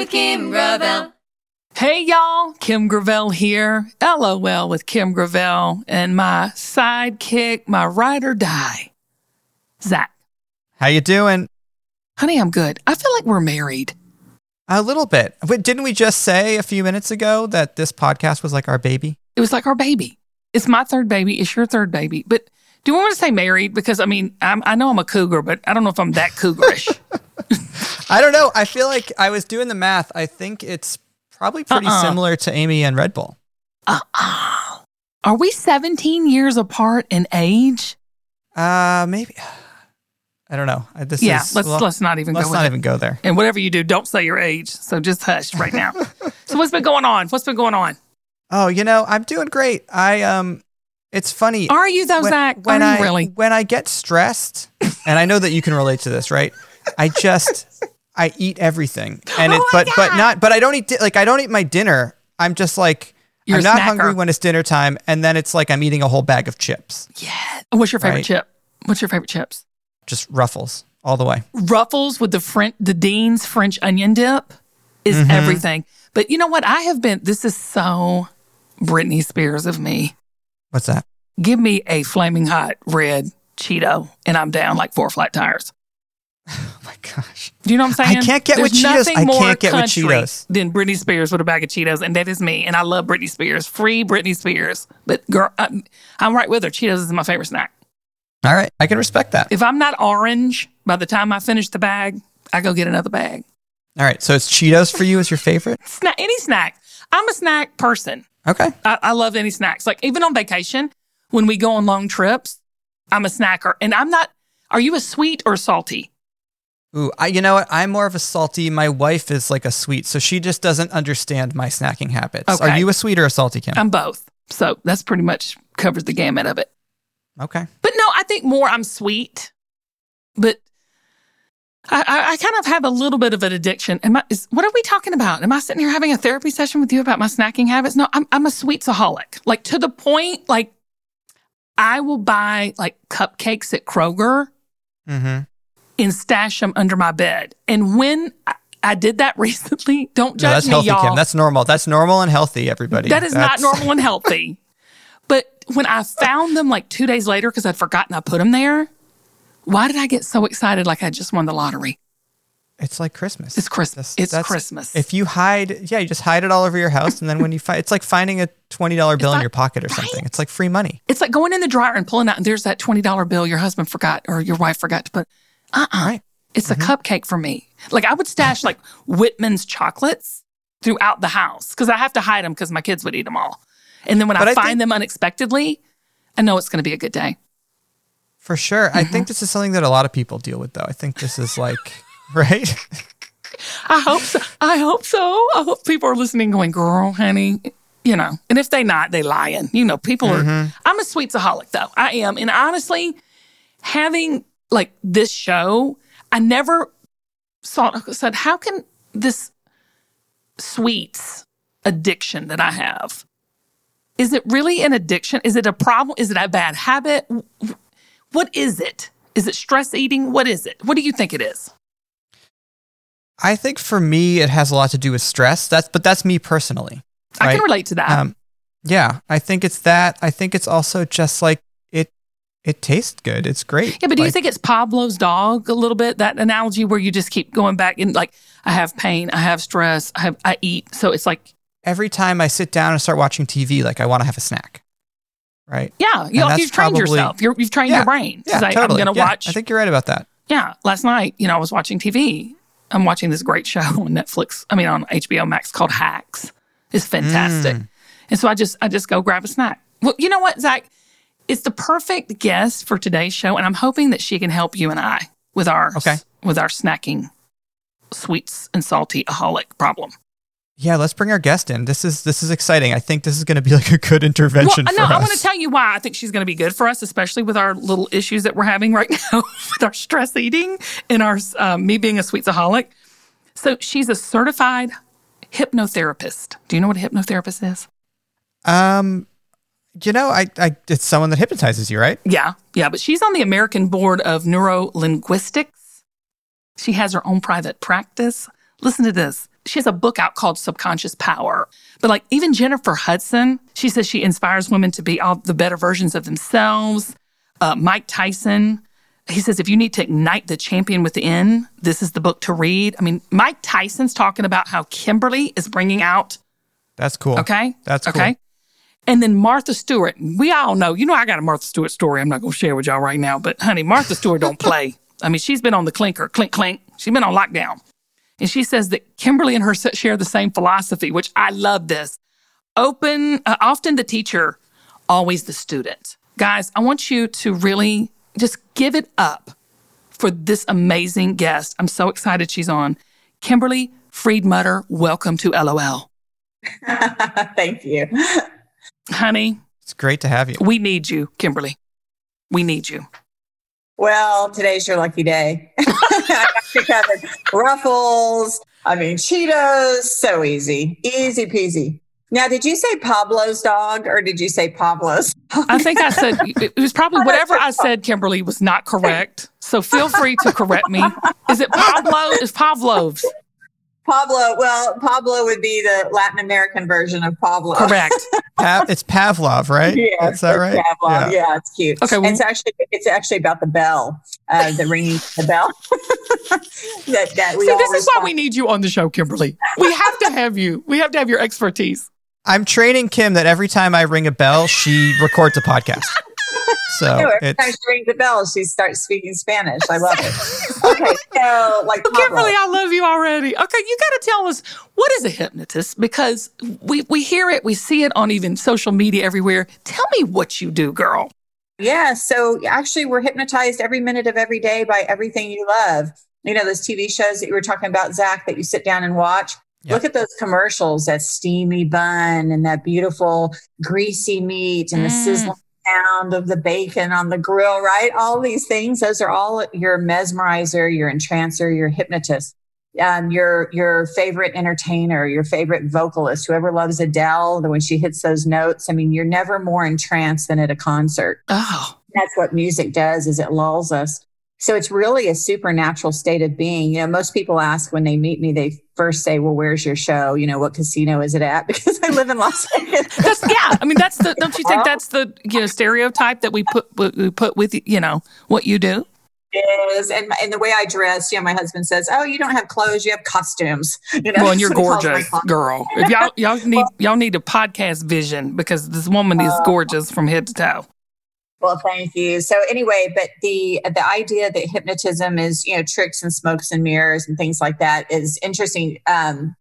with Kim Gravel. Hey y'all, Kim Gravel here. LOL with Kim Gravel and my sidekick, my ride or die, Zach. How you doing? Honey, I'm good. I feel like we're married. A little bit. Wait, didn't we just say a few minutes ago that this podcast was like our baby? It was like our baby. It's my third baby. It's your third baby. But do you want to say married? Because I mean, I'm, I know I'm a cougar, but I don't know if I'm that cougarish. I don't know. I feel like I was doing the math. I think it's probably pretty Uh-uh. similar to Amy and Red Bull. uh-uh. Are we 17 years apart in age? Uh, maybe. I don't know. This yeah, is, let's well, let's not even let's go not it. even go there. And whatever you do, don't say your age. So just hush right now. so what's been going on? What's been going on? Oh, you know, I'm doing great. I um, it's funny. Are you though, when, Zach? when Are you I really? when I get stressed, and I know that you can relate to this, right? I just I eat everything, and it, Oh but but not but I don't eat di- like I don't eat my dinner. I'm just like You're I'm not snacker. hungry when it's dinner time, and then it's like I'm eating a whole bag of chips, Yeah. What's your favorite Right. chip? What's your favorite chips? just Ruffles all the way. Ruffles with the French, the Dean's French onion dip is Mm-hmm. everything. But you know what? I have been. This is so Britney Spears of me. What's that? Give me a flaming hot red Cheeto, and I'm down like four flat tires. Oh my gosh. Do you know what I'm saying? I can't get with Cheetos. I can't get with Cheetos. Than Britney Spears with a bag of Cheetos, and that is me. And I love Britney Spears. Free Britney Spears. But girl, I'm, I'm right with her. Cheetos is my favorite snack. All right, I can respect that. If I'm not orange by the time I finish the bag, I go get another bag. All right, so it's Cheetos for you as your favorite. Snack, any snack. I'm a snack person. Okay. I, I love any snacks. Like even on vacation, when we go on long trips, I'm a snacker. And I'm not. Are you a sweet or salty? Ooh, I, you know what? I'm more of a salty. My wife is like a sweet, so she just doesn't understand my snacking habits. Okay. Are you a sweet or a salty, Kim? I'm both. So that's pretty much covers the gamut of it. okay. But no, I think more I'm sweet. But I, I, I kind of have a little bit of an addiction. Am I, is, what are we talking about? Am I sitting here having a therapy session with you about my snacking habits? No, I'm, I'm a sweetsaholic. Like to the point, like I will buy like cupcakes at Kroger Mm-hmm. And stash them under my bed. And when I, I did that recently, don't No, judge that's me, healthy, y'all. Kim. That's normal. That's normal and healthy, everybody. That is not normal and healthy. But when I found them like two days later because I'd forgotten I put them there, why did I get so excited like I just won the lottery? It's like Christmas. It's Christmas. It's Christmas. If you hide, yeah, you just hide it all over your house, and then when you find, it's like finding a twenty dollar bill in your pocket or something. It's like free money. It's like going in the dryer and pulling out, and there's that $20 bill your husband forgot or your wife forgot to put. Uh uh Right. It's a cupcake for me. Like I would stash like Whitman's chocolates throughout the house because I have to hide them because my kids would eat them all. And then when I, I find think- them unexpectedly, I know it's going to be a good day. For sure. I Mm-hmm. think this is something that a lot of people deal with, though. I think this is like, right? I hope so. I hope so. I hope people are listening going, girl, honey, you know. And if they not, they lying. You know, people are I'm a sweetsaholic though. I am. And honestly, having like this show, I never saw said, how can this sweets addiction that I have? Is it really an addiction? Is it a problem? Is it a bad habit? What is it? Is it stress eating? What is it? What do you think it is? I think for me, it has a lot to do with stress. That's, but that's me personally. I can relate to that. Um, yeah, I think it's that. I think it's also just like it. Tastes good. It's great. Yeah, but do you think it's Pablo's dog a little bit? That analogy where you just keep going back and like, I have pain, I have stress, I have, I eat. So it's like, every time I sit down and start watching TV, like I want to have a snack, right? yeah, you, you've trained probably- yourself. You're, you've trained Yeah. your brain. Yeah, say, totally. I'm going to Yeah, watch. I think you're right about that. yeah, last night, you know, I was watching TV. I'm watching this great show on Netflix. I mean, on HBO Max called Hacks. It's fantastic. Mm. And so I just, I just go grab a snack. Well, you know what, Zach? It's the perfect guest for today's show, and I'm hoping that she can help you and I with our Okay. with our snacking sweets and salty aholic problem. Yeah, let's bring our guest in. This is this is exciting. I think this is going to be like a good intervention well, for no, us. I want to tell you why I think she's going to be good for us, especially with our little issues that we're having right now with our stress eating and our um, me being a sweetsaholic. So she's a certified hypnotherapist. Do you know what a hypnotherapist is? um, you know, I, I it's someone that hypnotizes you, right? Yeah, yeah, but she's on the American Board of Neurolinguistics. She has her own private practice. Listen to this she has a book out called Subconscious Power. But like even Jennifer Hudson, she says she inspires women to be all the better versions of themselves. Uh, Mike Tyson, he says if you need to ignite the champion within, this is the book to read. I mean, Mike Tyson's talking about how Kimberly is bringing out. That's cool. Okay. That's cool. okay. And then Martha Stewart, we all know, you know, I got a Martha Stewart story I'm not going to share with y'all right now, but honey, Martha Stewart don't play. I mean, she's been on the clinker, clink, clink. She's been on lockdown. And she says that Kimberly and her share the same philosophy, which I love this. Open, uh, often the teacher, always the student. Guys, I want you to really just give it up for this amazing guest. I'm so excited she's on. Kimberly Friedmutter, welcome to LOL. Thank you. Honey, It's great to have you. we need you, Kimberly. We need you. Well, today's your lucky day. I got you covered. Ruffles. I mean, Cheetos. So easy. Easy peasy. Now, did you say Pablo's dog or did you say Pablo's? I think I said it was probably whatever I said, Kimberly, was not correct. So feel free to correct me. Is it Pablo? Is Pavlov's Pablo. Well, Pablo would be the Latin American version of Pablo. correct? Pa- it's Pavlov, right? Yeah, Is that right? Pavlov. Yeah. it's cute. Okay, well- it's actually it's actually about the bell, uh, the ringing the bell. that that we See, this is why we need you on the show, Kimberly. We have to have you. We have to have your expertise. I'm training Kim that every time I ring a bell, she records a podcast. So every time she rings the bell, she starts speaking Spanish. I love it. okay, so like Pablo. Kimberly, I love you already. Okay, you got to tell us what is a hypnotist because we we hear it, we see it on even social media everywhere. Tell me what you do, girl. Yeah, so actually, we're hypnotized every minute of every day by everything you love. You know, those TV shows that you were talking about, Zach, that you sit down and watch. Yeah. Look at those commercials, that steamy bun and that beautiful greasy meat and the Mm. sizzling sound of the bacon on the grill, right? All these things, those are all your mesmerizer, your entrancer, your hypnotist. Um, your your favorite entertainer, your favorite vocalist, whoever loves Adele, when she hits those notes. I mean, you're never more entranced than at a concert Oh, that's what music does is it lulls us so it's really a supernatural state of being you know most people ask when they meet me they first say well where's your show you know what casino is it at because i live in las vegas that's yeah. I mean, that's the. Don't you think that's the you know stereotype that we put we put with you know what you do? is and, and the way i dress you know my husband says oh you don't have clothes you have costumes you know Well, and you're that's what he calls my gorgeous, girl. If y'all y'all need y'all need a podcast vision because this woman is uh, gorgeous from head to toe. Well, thank you. So anyway, but the the idea that hypnotism is you know tricks and smokes and mirrors and things like that is interesting. Um,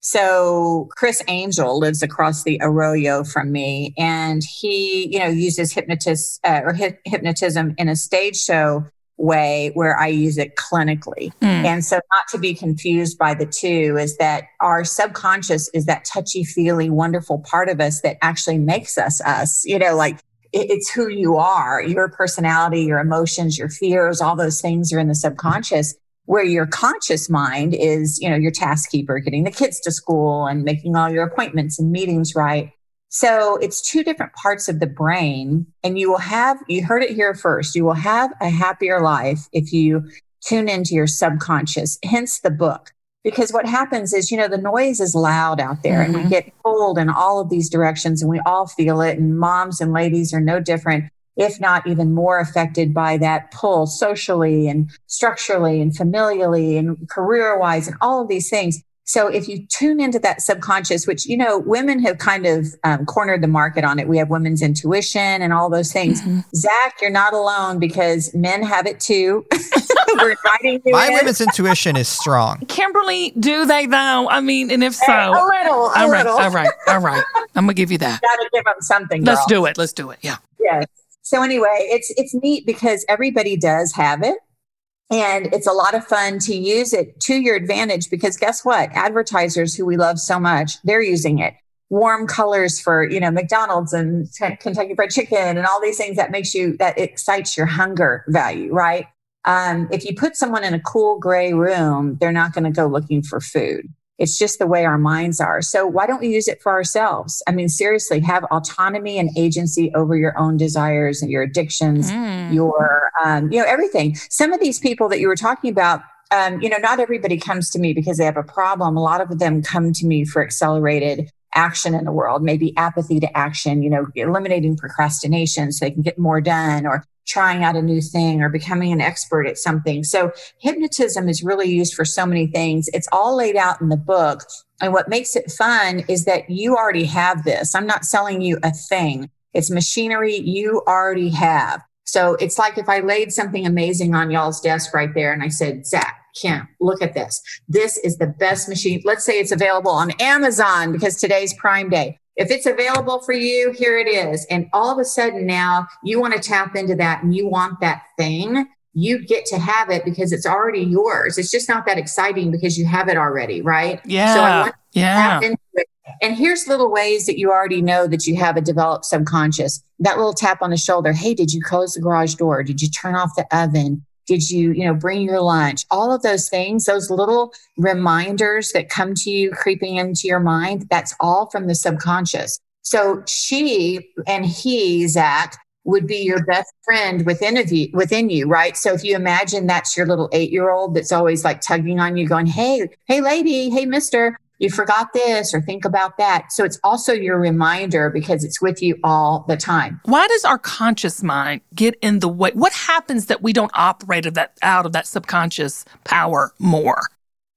so Criss Angel lives across the arroyo from me, and he you know uses hypnotist uh, or hy- hypnotism in a stage show way where I use it clinically. Mm. And so, not to be confused by the two, is that our subconscious is that touchy feely, wonderful part of us that actually makes us us. You know, like it's who you are, your personality, your emotions, your fears, all those things are in the subconscious. Where your conscious mind is, you know, your task keeper, getting the kids to school and making all your appointments and meetings right. So it's two different parts of the brain, and you will have, you heard it here first, you will have a happier life if you tune into your subconscious, hence the book. Because what happens is, you know, the noise is loud out there and we Mhm. get pulled in all of these directions and we all feel it. And moms and ladies are no different, if not even more affected by that pull socially and structurally and familially and career wise and all of these things. So if you tune into that subconscious, which, you know, women have kind of um, cornered the market on it. We have women's intuition and all those things. Mhm. Zach, you're not alone because men have it too. We're inviting you my in. women's intuition is strong. Kimberly, do they though? I mean, and if so, a little, a all right, little. all right, all right. I'm gonna give you that. Gotta give them something. Let's do it. Let's do it. Yeah. Yes. So anyway, it's it's neat because everybody does have it. And it's a lot of fun to use it to your advantage because guess what? Advertisers who we love so much, they're using it. Warm colors for, you know, McDonald's and Kentucky Fried Chicken and all these things that makes you, that excites your hunger value, right? Um, if you put someone in a cool gray room, they're not going to go looking for food. It's just the way our minds are. So why don't we use it for ourselves? I mean, seriously, have autonomy and agency over your own desires and your addictions, Mm. your, um, you know, everything. Some of these people that you were talking about, um, you know, not everybody comes to me because they have a problem. A lot of them come to me for accelerated action in the world, maybe apathy to action, you know, eliminating procrastination so they can get more done or trying out a new thing or becoming an expert at something. So hypnotism is really used for so many things. It's all laid out in the book. And what makes it fun is that you already have this. I'm not selling you a thing. It's machinery you already have. So it's like if I laid something amazing on y'all's desk right there and I said, Zach, Kim, look at this. This is the best machine. Let's say it's available on Amazon because today's Prime Day. If it's available for you, here it is. And all of a sudden now you want to tap into that and you want that thing. You get to have it because it's already yours. It's just not that exciting because you have it already, right? Yeah. So I want to yeah. tap into it. And here's little ways that you already know that you have a developed subconscious. That little tap on the shoulder. Hey, did you close the garage door? Did you turn off the oven? Did you, you know, bring your lunch? All of those things, those little reminders that come to you creeping into your mind, that's all from the subconscious. So she and he, Zach, would be your best friend within you, within you, right? So if you imagine that's your little eight year old that's always like tugging on you, going, Hey, hey, lady, hey, mister, you forgot this or think about that. So it's also your reminder because it's with you all the time. Why does our conscious mind get in the way? What happens that we don't operate of that out of that subconscious power more?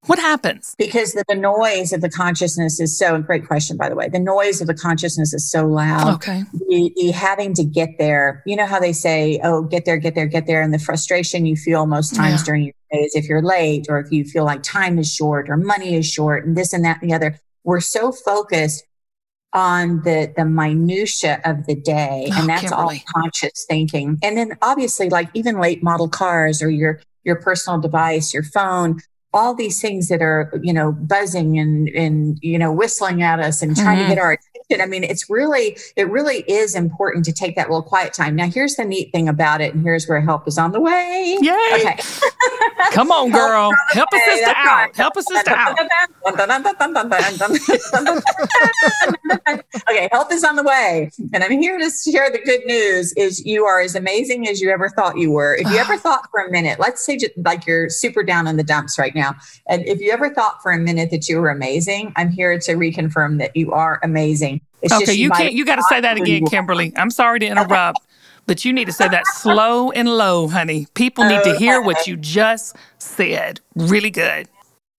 What happens? Because the, the noise of the consciousness is so, great question, by the way. The noise of the consciousness is so loud. Okay. The, the having to get there, you know how they say, oh, get there, get there, get there. And the frustration you feel most times yeah. during your days if you're late or if you feel like time is short or money is short and this and that and the other. We're so focused on the the minutia of the day oh, and that's all conscious thinking and then obviously like even late model cars or your your personal device your phone all these things that are you know buzzing and and you know whistling at us and trying mm-hmm. to get our attention i mean it's really it really is important to take that little quiet time. Now here's the neat thing about it and here's where help is on the way. Yay! Okay. Come on girl. help, us sister out. help us sister out. Okay help is on the way. And i'm here to share the good news is you are as amazing as you ever thought you were. If you ever thought for a minute let's say just like you're super down in the dumps right now. And if you ever thought for a minute that you were amazing, I'm here to reconfirm that you are amazing. It's okay, you, can't. You got to say that again, Kimberly. I'm sorry to interrupt, but you need to say that slow and low, honey. People need to hear what you just said. Really good.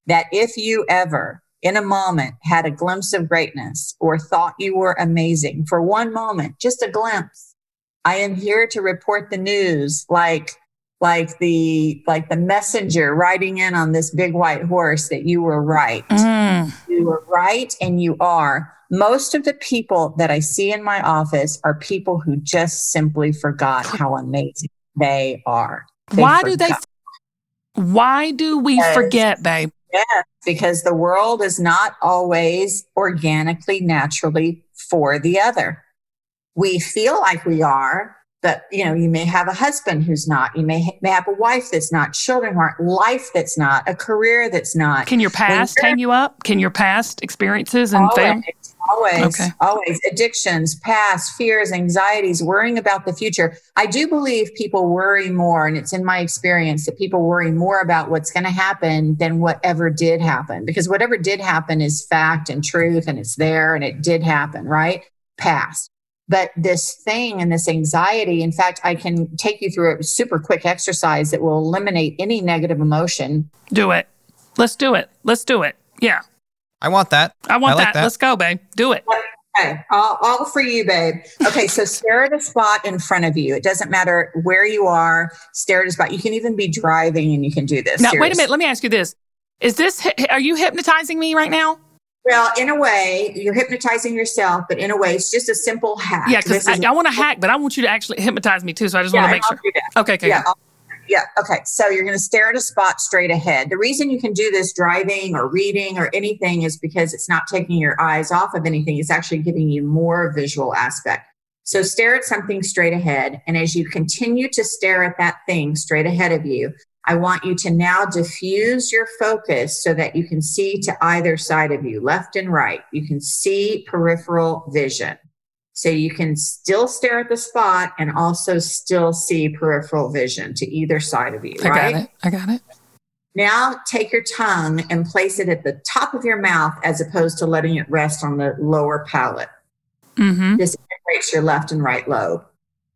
That if you ever in a moment had a glimpse of greatness or thought you were amazing for one moment, just a glimpse, I am here to report the news like like the like the messenger riding in on this big white horse that you were right mm. you were right and you are most of the people that i see in my office are people who just simply forgot how amazing they are. They why forgot. do they why do we because, forget babe? Yeah because the world is not always organically naturally for the other. We feel like we are but you know you may have a husband who's not. You may, may have a wife that's not. Children who aren't. Life that's not. A career that's not. Can your past hang you up? Can your past experiences and always, always okay. always addictions past fears anxieties worrying about the future i do believe people worry more and it's in my experience that people worry more about what's going to happen than whatever did happen because whatever did happen is fact and truth and it's there and it did happen right past but this thing and this anxiety, in fact, I can take you through a super quick exercise that will eliminate any negative emotion. Do it. Let's do it. Let's do it. Yeah. I want that. I want I like that. that. Let's go, babe. Do it. Okay, all, all, for you, babe. Okay, so stare at a spot in front of you. It doesn't matter where you are. Stare at a spot. You can even be driving, and you can do this. Now, seriously. wait a minute. Let me ask you this: Is this? Are you hypnotizing me right now? Well, in a way, you're hypnotizing yourself, but in a way, it's just a simple hack. Yeah, because I, I want to hack, but I want you to actually hypnotize me too. So I just yeah, want to make I'll sure. Okay, okay. Yeah, yeah. Okay. So you're going to stare at a spot straight ahead. The reason you can do this driving or reading or anything is because it's not taking your eyes off of anything. It's actually giving you more visual aspect. So stare at something straight ahead. And as you continue to stare at that thing straight ahead of you, I want you to now diffuse your focus so that you can see to either side of you, left and right. You can see peripheral vision. So you can still stare at the spot and also still see peripheral vision to either side of you, I right? got it. I got it. Now take your tongue and place it at the top of your mouth as opposed to letting it rest on the lower palate. Mm-hmm. This integrates your left and right lobe.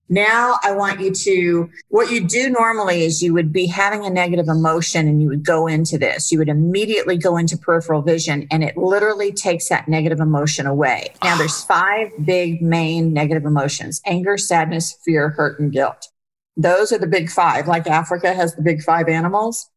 Now I want you to, what you do normally is you would be having a negative emotion and you would go into this. You would immediately go into peripheral vision and it literally takes that negative emotion away. Now there's five big main negative emotions anger, sadness, fear, hurt, and guilt. Those are the big five. Like Africa has the big five animals.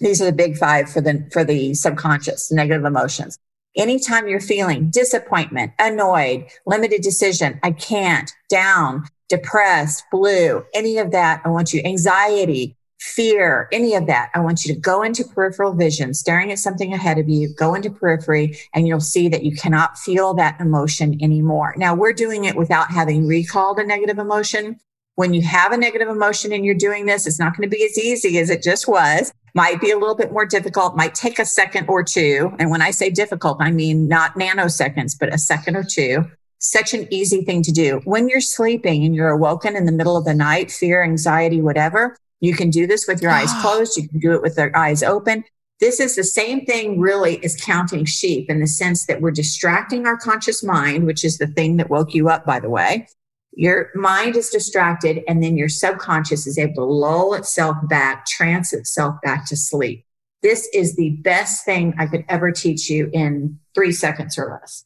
These are the big five for the, for the subconscious negative emotions. Anytime you're feeling disappointment, annoyed, limited decision, I can't, down, depressed, blue, any of that, I want you, anxiety, fear, any of that, I want you to go into peripheral vision, staring at something ahead of you, go into periphery, and you'll see that you cannot feel that emotion anymore. Now, we're doing it without having recalled a negative emotion. When you have a negative emotion and you're doing this, it's not going to be as easy as it just was. Might be a little bit more difficult, might take a second or two. And when I say difficult, I mean not nanoseconds, but a second or two such an easy thing to do. When you're sleeping and you're awoken in the middle of the night, fear, anxiety, whatever, you can do this with your eyes closed. You can do it with your eyes open. This is the same thing, really, as counting sheep in the sense that we're distracting our conscious mind, which is the thing that woke you up, by the way. Your mind is distracted, and then your subconscious is able to lull itself back, trance itself back to sleep. This is the best thing I could ever teach you in three seconds or less.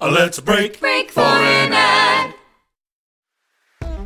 Uh, let's break. Break for an ad.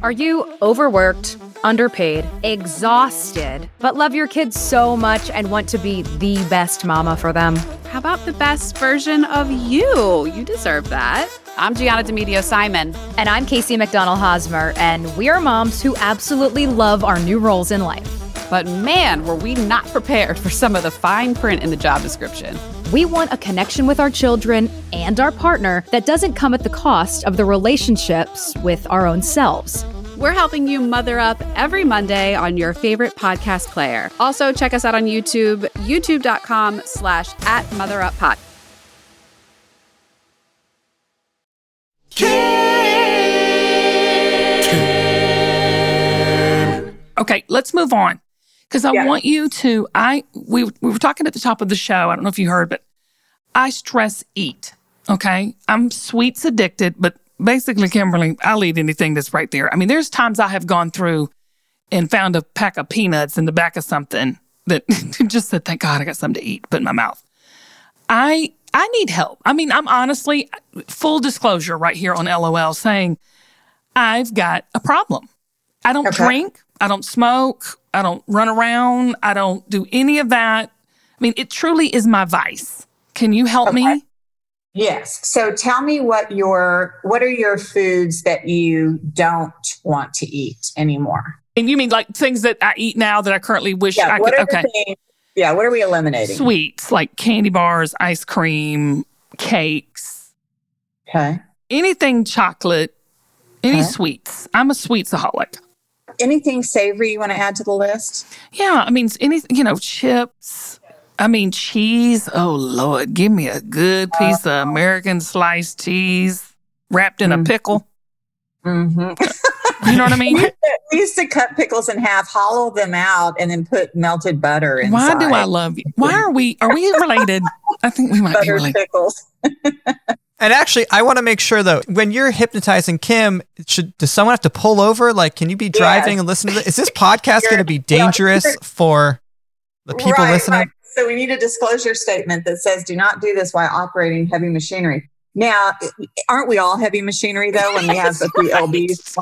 Are you overworked, underpaid, exhausted, but love your kids so much and want to be the best mama for them? How about the best version of you? You deserve that. I'm Gianna Demedio Simon. And I'm Casey McDonald Hosmer, and we are moms who absolutely love our new roles in life. But man, were we not prepared for some of the fine print in the job description. We want a connection with our children and our partner that doesn't come at the cost of the relationships with our own selves. We're helping you mother up every Monday on your favorite podcast player. Also, check us out on YouTube, youtube.com slash at motheruppod. Okay, let's move on because I Yeah. want you to. I we we were talking at the top of the show. I don't know if you heard, but I stress eat. Okay, I'm sweets addicted, but basically, Kimberly, I'll eat anything that's right there. I mean, there's times I have gone through and found a pack of peanuts in the back of something that just said, "Thank God I got something to eat." Put in my mouth. I I need help. I mean, I'm honestly full disclosure right here on LOL saying I've got a problem. I don't Okay. drink. I don't smoke. I don't run around. I don't do any of that. I mean, it truly is my vice. Can you help Okay. me? Yes. So tell me what your what are your foods that you don't want to eat anymore? And you mean like things that I eat now that I currently wish Yeah. I what could? are Okay. things? Yeah. What are we eliminating? Sweets like candy bars, ice cream, cakes, Okay. anything chocolate, any Okay. sweets. I'm a sweetsaholic. Anything savory you want to add to the list? Yeah, I mean, any you know, chips. I mean, cheese. Oh Lord, give me a good piece of American sliced cheese wrapped in a Mm. pickle. Mm-hmm. You know what I mean? we used to cut pickles in half, hollow them out, and then put melted butter inside. Why do I love you? Why are we? Are we related? I think we might be buttered related. pickles? And actually, I want to make sure though, when you're hypnotizing Kim, should does someone have to pull over? Like, can you be driving Yes. and listen to this? Is this podcast going to be dangerous for the people Right, listening? right. So we need a disclosure statement that says, "Do not do this while operating heavy machinery." Now, aren't we all heavy machinery though? When we have the three LBs,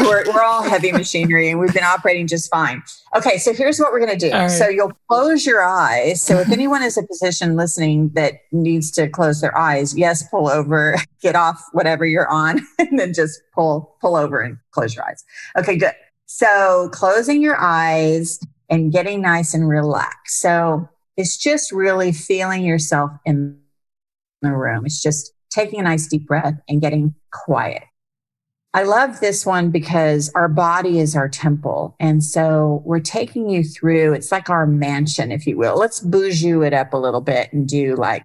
we're, we're all heavy machinery, and we've been operating just fine. Okay, so here's what we're going to do. All right. So you'll close your eyes. So if anyone is a position listening that needs to close their eyes, yes, pull over, get off whatever you're on, and then just pull pull over and close your eyes. Okay, good. So closing your eyes and getting nice and relaxed. So it's just really feeling yourself in the room. It's just taking a nice deep breath and getting quiet. I love this one because our body is our temple. And so we're taking you through, it's like our mansion, if you will. Let's bougie it up a little bit and do like,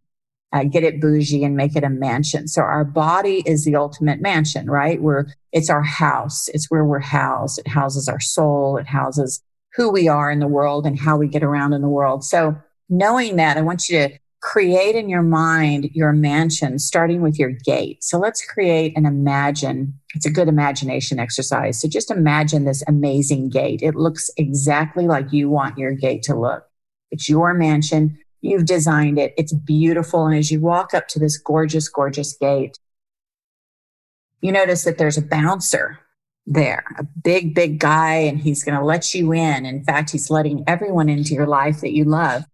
uh, get it bougie and make it a mansion. So our body is the ultimate mansion, right? We're, it's our house. It's where we're housed. It houses our soul. It houses who we are in the world and how we get around in the world. So knowing that, I want you to create in your mind your mansion, starting with your gate. So let's create and imagine. It's a good imagination exercise. So just imagine this amazing gate. It looks exactly like you want your gate to look. It's your mansion. You've designed it. It's beautiful. And as you walk up to this gorgeous, gorgeous gate, you notice that there's a bouncer there, a big, big guy, and he's going to let you in. In fact, he's letting everyone into your life that you love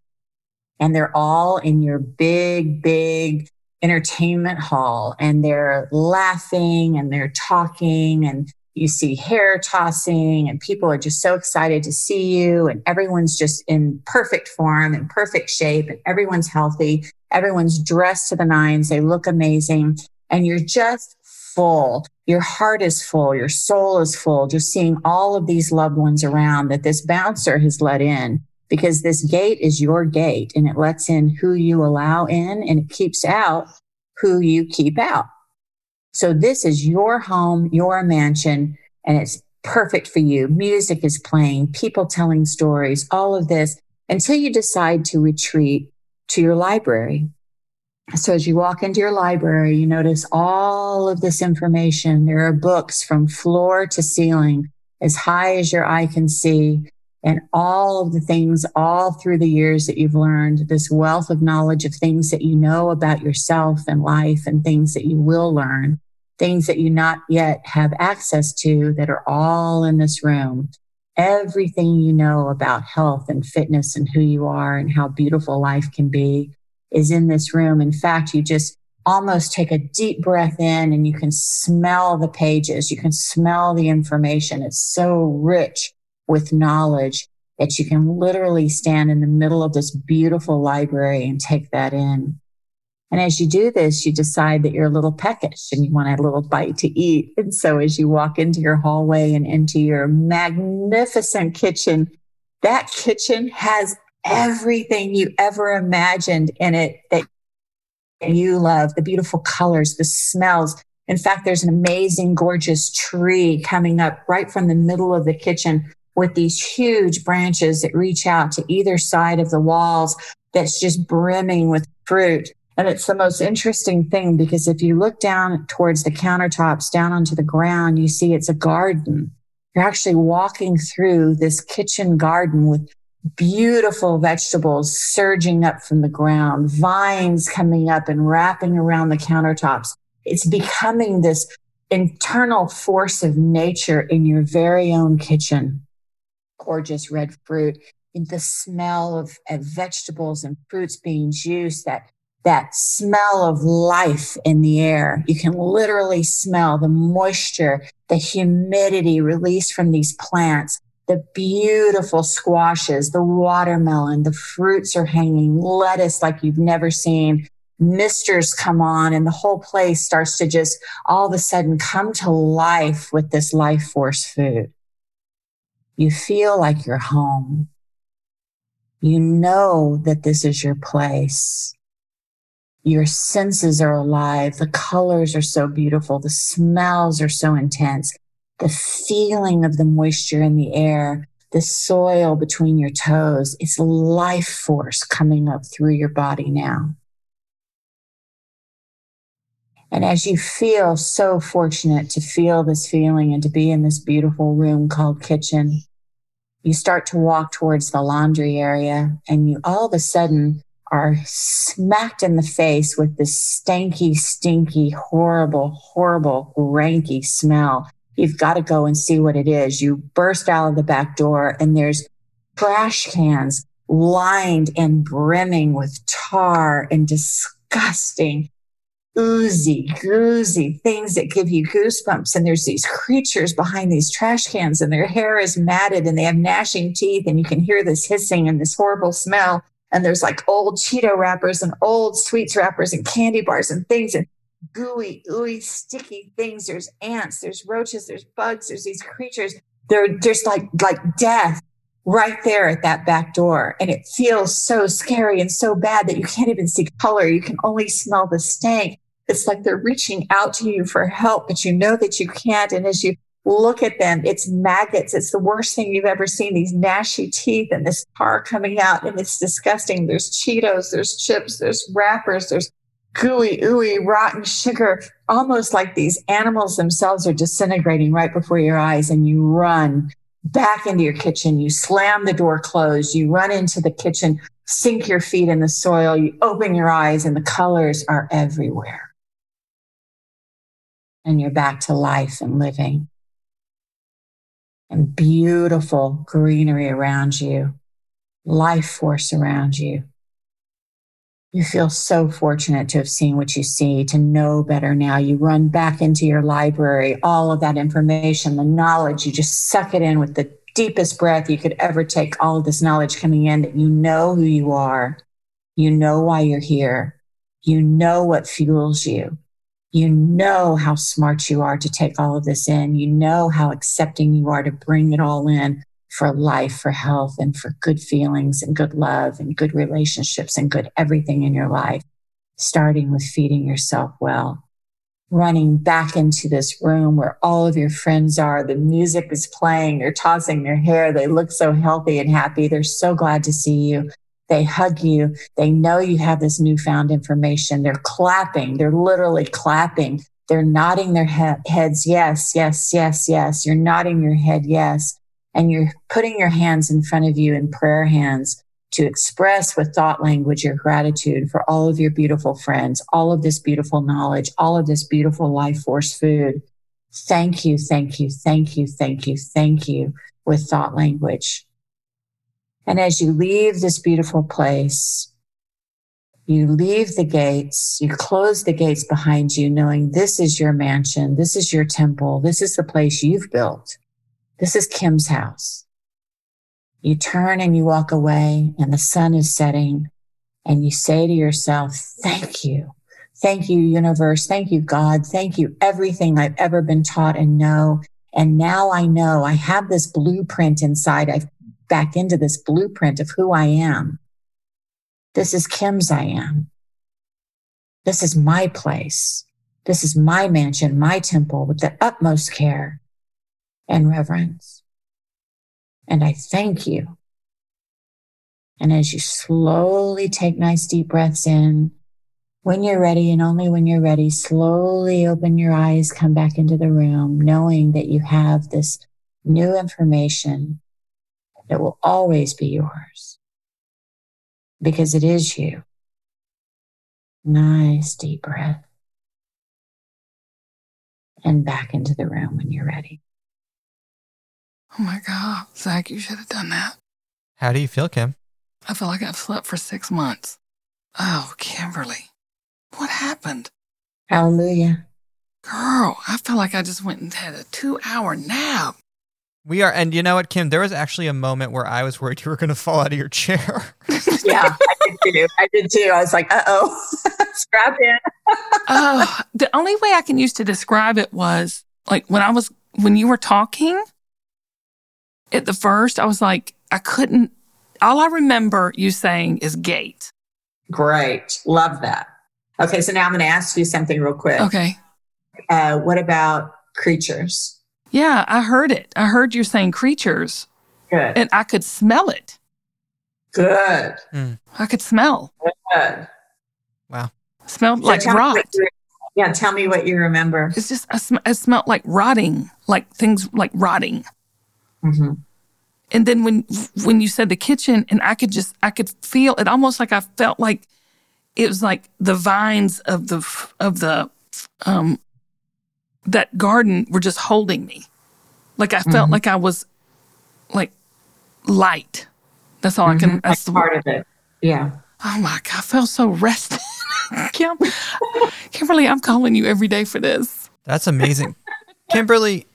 and they're all in your big, big entertainment hall and they're laughing and they're talking and you see hair tossing and people are just so excited to see you and everyone's just in perfect form and perfect shape and everyone's healthy. Everyone's dressed to the nines. They look amazing and you're just full. Your heart is full. Your soul is full. Just seeing all of these loved ones around that this bouncer has let in because this gate is your gate and it lets in who you allow in and it keeps out who you keep out. So this is your home, your mansion, and it's perfect for you. Music is playing, people telling stories, all of this until you decide to retreat to your library. So as you walk into your library, you notice all of this information. There are books from floor to ceiling, as high as your eye can see and all of the things all through the years that you've learned, this wealth of knowledge of things that you know about yourself and life and things that you will learn, things that you not yet have access to that are all in this room. Everything you know about health and fitness and who you are and how beautiful life can be is in this room. In fact, you just almost take a deep breath in and you can smell the pages. You can smell the information. It's so rich with knowledge that you can literally stand in the middle of this beautiful library and take that in. And as you do this, you decide that you're a little peckish and you want a little bite to eat. And so as you walk into your hallway and into your magnificent kitchen, that kitchen has everything you ever imagined in it that you love the beautiful colors, the smells. In fact, there's an amazing, gorgeous tree coming up right from the middle of the kitchen with these huge branches that reach out to either side of the walls that's just brimming with fruit. And it's the most interesting thing because if you look down towards the countertops, down onto the ground, you see it's a garden. You're actually walking through this kitchen garden with beautiful vegetables surging up from the ground, vines coming up and wrapping around the countertops. It's becoming this internal force of nature in your very own kitchen gorgeous red fruit, and the smell of, of vegetables and fruits being juiced, that that smell of life in the air. You can literally smell the moisture, the humidity released from these plants, the beautiful squashes, the watermelon, the fruits are hanging, lettuce like you've never seen. Misters come on, and the whole place starts to just all of a sudden come to life with this life force food. You feel like you're home. You know that this is your place. Your senses are alive. The colors are so beautiful. The smells are so intense. The feeling of the moisture in the air, the soil between your toes, it's life force coming up through your body now. And as you feel so fortunate to feel this feeling and to be in this beautiful room called kitchen, you start to walk towards the laundry area and you all of a sudden are smacked in the face with this stanky, stinky, horrible, horrible, ranky smell. You've got to go and see what it is. You burst out of the back door and there's trash cans lined and brimming with tar and disgusting oozy, goozy things that give you goosebumps. And there's these creatures behind these trash cans, and their hair is matted and they have gnashing teeth, and you can hear this hissing and this horrible smell. And there's like old Cheeto wrappers and old sweets wrappers and candy bars and things and gooey, ooey, sticky things. There's ants, there's roaches, there's bugs, there's these creatures. They're just like like death right there at that back door. And it feels so scary and so bad that you can't even see color. You can only smell the stank. It's like they're reaching out to you for help, but you know that you can't. And as you look at them. It's maggots. It's the worst thing you've ever seen. These gnashy teeth and this tar coming out, and it's disgusting. There's Cheetos, there's chips, there's wrappers, there's gooey, ooey, rotten sugar, almost like these animals themselves are disintegrating right before your eyes, and you run back into your kitchen. You slam the door closed. You run into the kitchen, sink your feet in the soil. You open your eyes, and the colors are everywhere. And you're back to life and living and beautiful greenery around you, life force around you. You feel so fortunate to have seen what you see, to know better now. You run back into your library, all of that information, the knowledge, you just suck it in with the deepest breath you could ever take, all of this knowledge coming in that you know who you are. You know why you're here. You know what fuels you. You know how smart you are to take all of this in. You know how accepting you are to bring it all in for life, for health, and for good feelings and good love and good relationships and good everything in your life, starting with feeding yourself well. Running back into this room where all of your friends are, the music is playing, they're tossing their hair, they look so healthy and happy, they're so glad to see you. They hug you. They know you have this newfound information. They're clapping. They're literally clapping. They're nodding their he- heads. Yes, yes, yes, yes. You're nodding your head. Yes. And you're putting your hands in front of you in prayer hands to express with thought language your gratitude for all of your beautiful friends, all of this beautiful knowledge, all of this beautiful life force food. Thank you, thank you, thank you, thank you, thank you with thought language. And as you leave this beautiful place, you leave the gates, you close the gates behind you, knowing this is your mansion, this is your temple, this is the place you've built. This is Kim's house. You turn and you walk away, and the sun is setting, and you say to yourself, Thank you. Thank you, universe. Thank you, God. Thank you, everything I've ever been taught and know. And now I know I have this blueprint inside. I've back into this blueprint of who I am. This is Kim's I am. This is my place. This is my mansion, my temple with the utmost care and reverence. And I thank you. And as you slowly take nice deep breaths in, when you're ready and only when you're ready, slowly open your eyes, come back into the room, knowing that you have this new information that will always be yours because it is you. Nice deep breath. And back into the room when you're ready. Oh my God, Zach, you should have done that. How do you feel, Kim? I feel like I've slept for six months. Oh, Kimberly, what happened? Hallelujah. Girl, I feel like I just went and had a two hour nap. We are, and you know what, Kim? There was actually a moment where I was worried you were going to fall out of your chair. yeah, I did too. I did too. I was like, uh oh, strap in. oh, the only way I can use to describe it was like when I was, when you were talking at the first, I was like, I couldn't, all I remember you saying is gate. Great. Love that. Okay, so now I'm going to ask you something real quick. Okay. Uh, what about creatures? Yeah, I heard it. I heard you saying creatures. Good. And I could smell it. Good. Mm. I could smell. Good. Wow. It smelled So like rot. yeah, tell me what you remember. It's just, I, sm- I smelled like rotting, like things like rotting. hmm And then when when you said the kitchen, and I could just I could feel it almost like I felt like it was like the vines of the of the um that garden were just holding me. Like I felt Mhm. like I was like light. That's all I can. Mhm. That's the part of it. Yeah. Oh my god, I felt so rested. Kim, Kimberly, I'm calling you every day for this. That's amazing. Kimberly,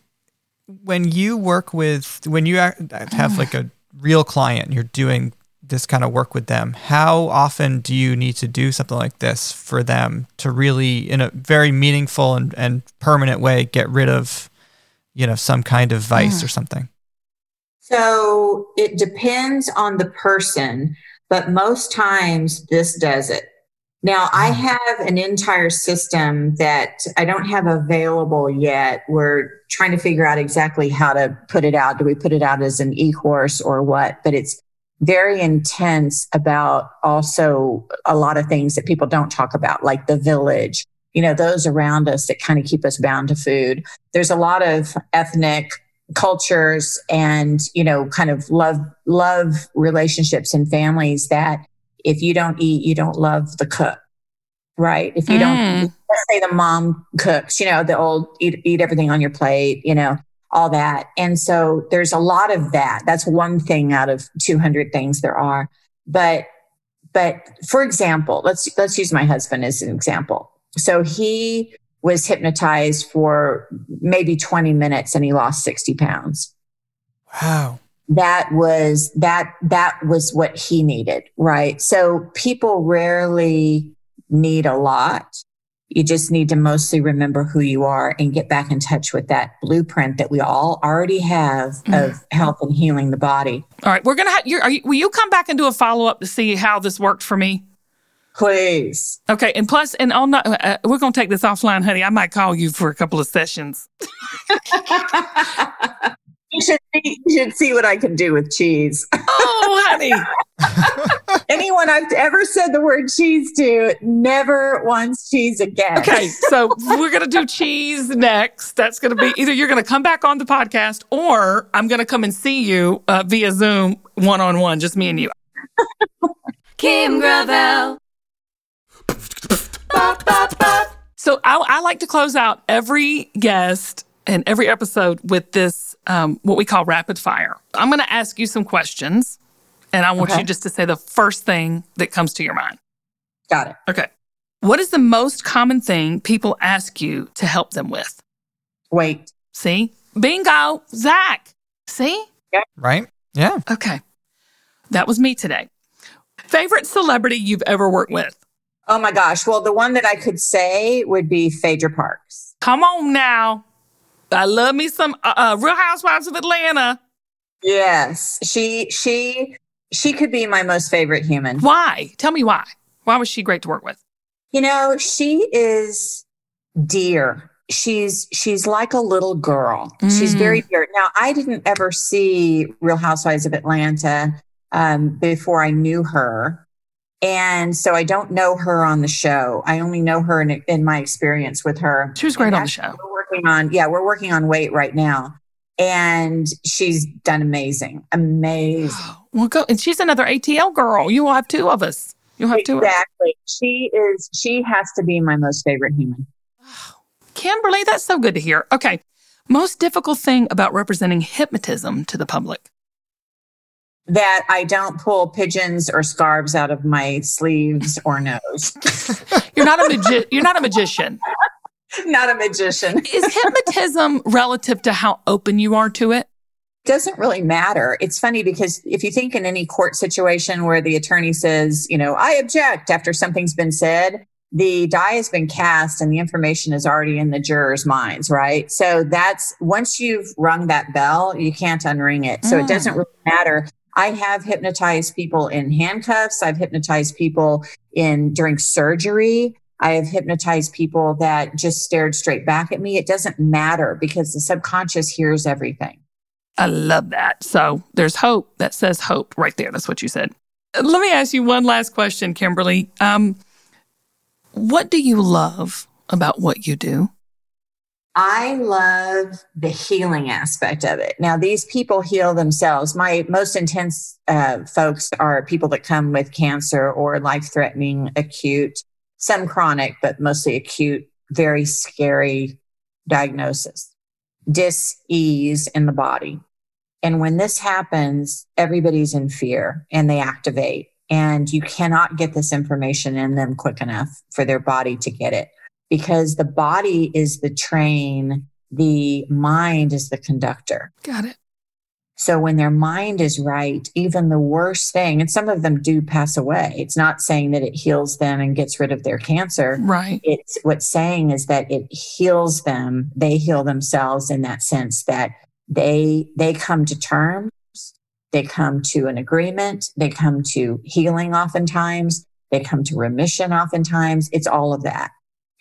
when you work with, when you have like a real client, and you're doing this kind of work with them, how often do you need to do something like this for them to really, in a very meaningful and, and permanent way, get rid of, you know, some kind of vice mm-hmm. or something? So it depends on the person, but most times this does it. Now, I mm. have an entire system that I don't have available yet. We're trying to figure out exactly how to put it out. Do we put it out as an e course or what? But it's very intense about also a lot of things that people don't talk about, like the village, you know, those around us that kind of keep us bound to food. There's a lot of ethnic cultures and, you know, kind of love, love relationships and families that if you don't eat, you don't love the cook, right? If you mm. don't, let's say the mom cooks, you know, the old eat, eat everything on your plate, you know, all that. And so there's a lot of that. That's one thing out of 200 things there are. But, but for example, let's, let's use my husband as an example. So he was hypnotized for maybe 20 minutes and he lost 60 pounds. Wow that was that that was what he needed right so people rarely need a lot you just need to mostly remember who you are and get back in touch with that blueprint that we all already have mm. of health and healing the body. All right we're gonna have you, you will you come back and do a follow-up to see how this worked for me? Please. Okay and plus and i'll not uh, we're gonna take this offline honey. I might call you for a couple of sessions You should see, you should see what I can do with cheese. Oh, honey. Anyone I've ever said the word cheese to never wants cheese again. Okay, so we're going to do cheese next. That's going to be either you're going to come back on the podcast or I'm going to come and see you uh, via Zoom one on one, just me and you. Kim Gravel. So I, I like to close out every guest and every episode with this um, what we call rapid fire. I'm going to ask you some questions, and I want okay. you just to say the first thing that comes to your mind. Got it. Okay. What is the most common thing people ask you to help them with? Weight. See? Bingo. Zac. See? Yeah. Right? Yeah. Okay. That was me today. Favorite celebrity you've ever worked with? Oh my gosh. Well, the one that I could say would be Phaedra Parks. Come on now. I love me some uh, uh, Real Housewives of Atlanta. Yes, she she she could be my most favorite human. Why? Tell me why. Why was she great to work with? You know, she is dear. She's she's like a little girl. Mm. She's very mm. dear. Now, I didn't ever see Real Housewives of Atlanta um, before I knew her. And so I don't know her on the show. I only know her in, in my experience with her. She was great on the show working on, yeah, we're working on weight right now. And she's done amazing. Amazing. Well, go. And she's another ATL girl. You will have two of us. You'll have two. Exactly. She is, she has to be my most favorite human. Kimberly, that's so good to hear. Okay. Most difficult thing about representing hypnotism to the public? That I don't pull pigeons or scarves out of my sleeves or nose. you're not a magi- you're not a magician. not a magician. Is hypnotism relative to how open you are to it? doesn't really matter. It's funny because if you think in any court situation where the attorney says, you know, I object after something's been said, the die has been cast and the information is already in the jurors' minds, right? So that's once you've rung that bell, you can't unring it. So mm. it doesn't really matter. I have hypnotized people in handcuffs. I've hypnotized people in during surgery. I have hypnotized people that just stared straight back at me. It doesn't matter because the subconscious hears everything. I love that. So there's hope that says hope right there. That's what you said. Let me ask you one last question, Kimberly. Um, what do you love about what you do? I love the healing aspect of it. Now, these people heal themselves. My most intense uh, folks are people that come with cancer or life threatening acute some chronic, but mostly acute, very scary diagnosis, dis-ease in the body. And when this happens, everybody's in fear and they activate and you cannot get this information in them quick enough for their body to get it because the body is the train. The mind is the conductor. Got it. So when their mind is right, even the worst thing, and some of them do pass away. It's not saying that it heals them and gets rid of their cancer. Right. It's what's saying is that it heals them. They heal themselves in that sense that they they come to terms, they come to an agreement, they come to healing oftentimes They come to remission oftentimes. It's all of that.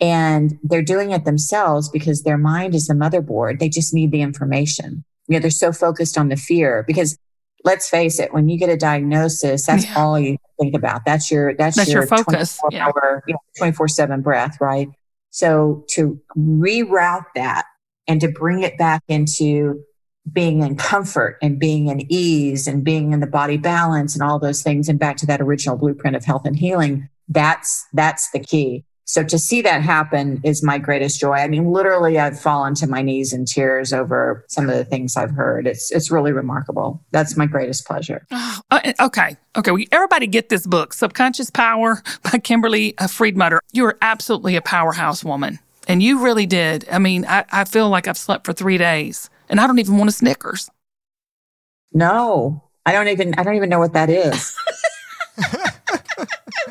And they're doing it themselves because their mind is the motherboard. They just need the information. You know, they're so focused on the fear because let's face it, when you get a diagnosis, that's Yeah. all you think about. That's your, that's, That's your focus, 24 yeah. hour, you know, 24 seven breath, right? So to reroute that and to bring it back into being in comfort and being in ease and being in the body balance and all those things and back to that original blueprint of health and healing that's that's the key so to see that happen is my greatest joy i mean literally i've fallen to my knees in tears over some of the things i've heard it's it's really remarkable that's my greatest pleasure Uh, okay. Okay. Well, everybody get this book, Subconscious Power by Kimberly uh, Friedmutter. You're absolutely a powerhouse woman. And you really did. I mean, I, I feel like I've slept for three days and I don't even want a Snickers. no i don't even i don't even know what that is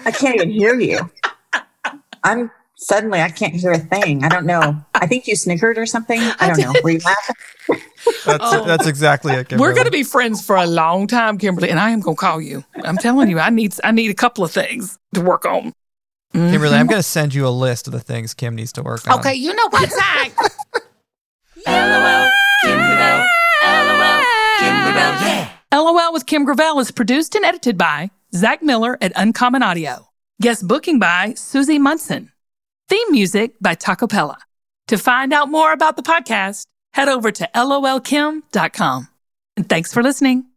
i can't even hear you i'm suddenly i can't hear a thing i don't know i think you snickered or something i don't know were you laughing That's Oh. that's exactly it. We're going to be friends for a long time, Kimberly, and I am going to call you. I'm telling you, I need I need a couple of things to work on. Kimberly, I'm mm-hmm. going to send you a list of the things Kim needs to work on. Okay, you know what, Zac? LOL, Kim Gravel. LOL, Kim Gravel. Yeah. LOL with Kim Gravel is produced and edited by Zac Miller at Uncommon Audio. Guest booking by Suzie Munson. Theme music by Tacoppella. To find out more about the podcast, head over to lolkim.com. And thanks for listening.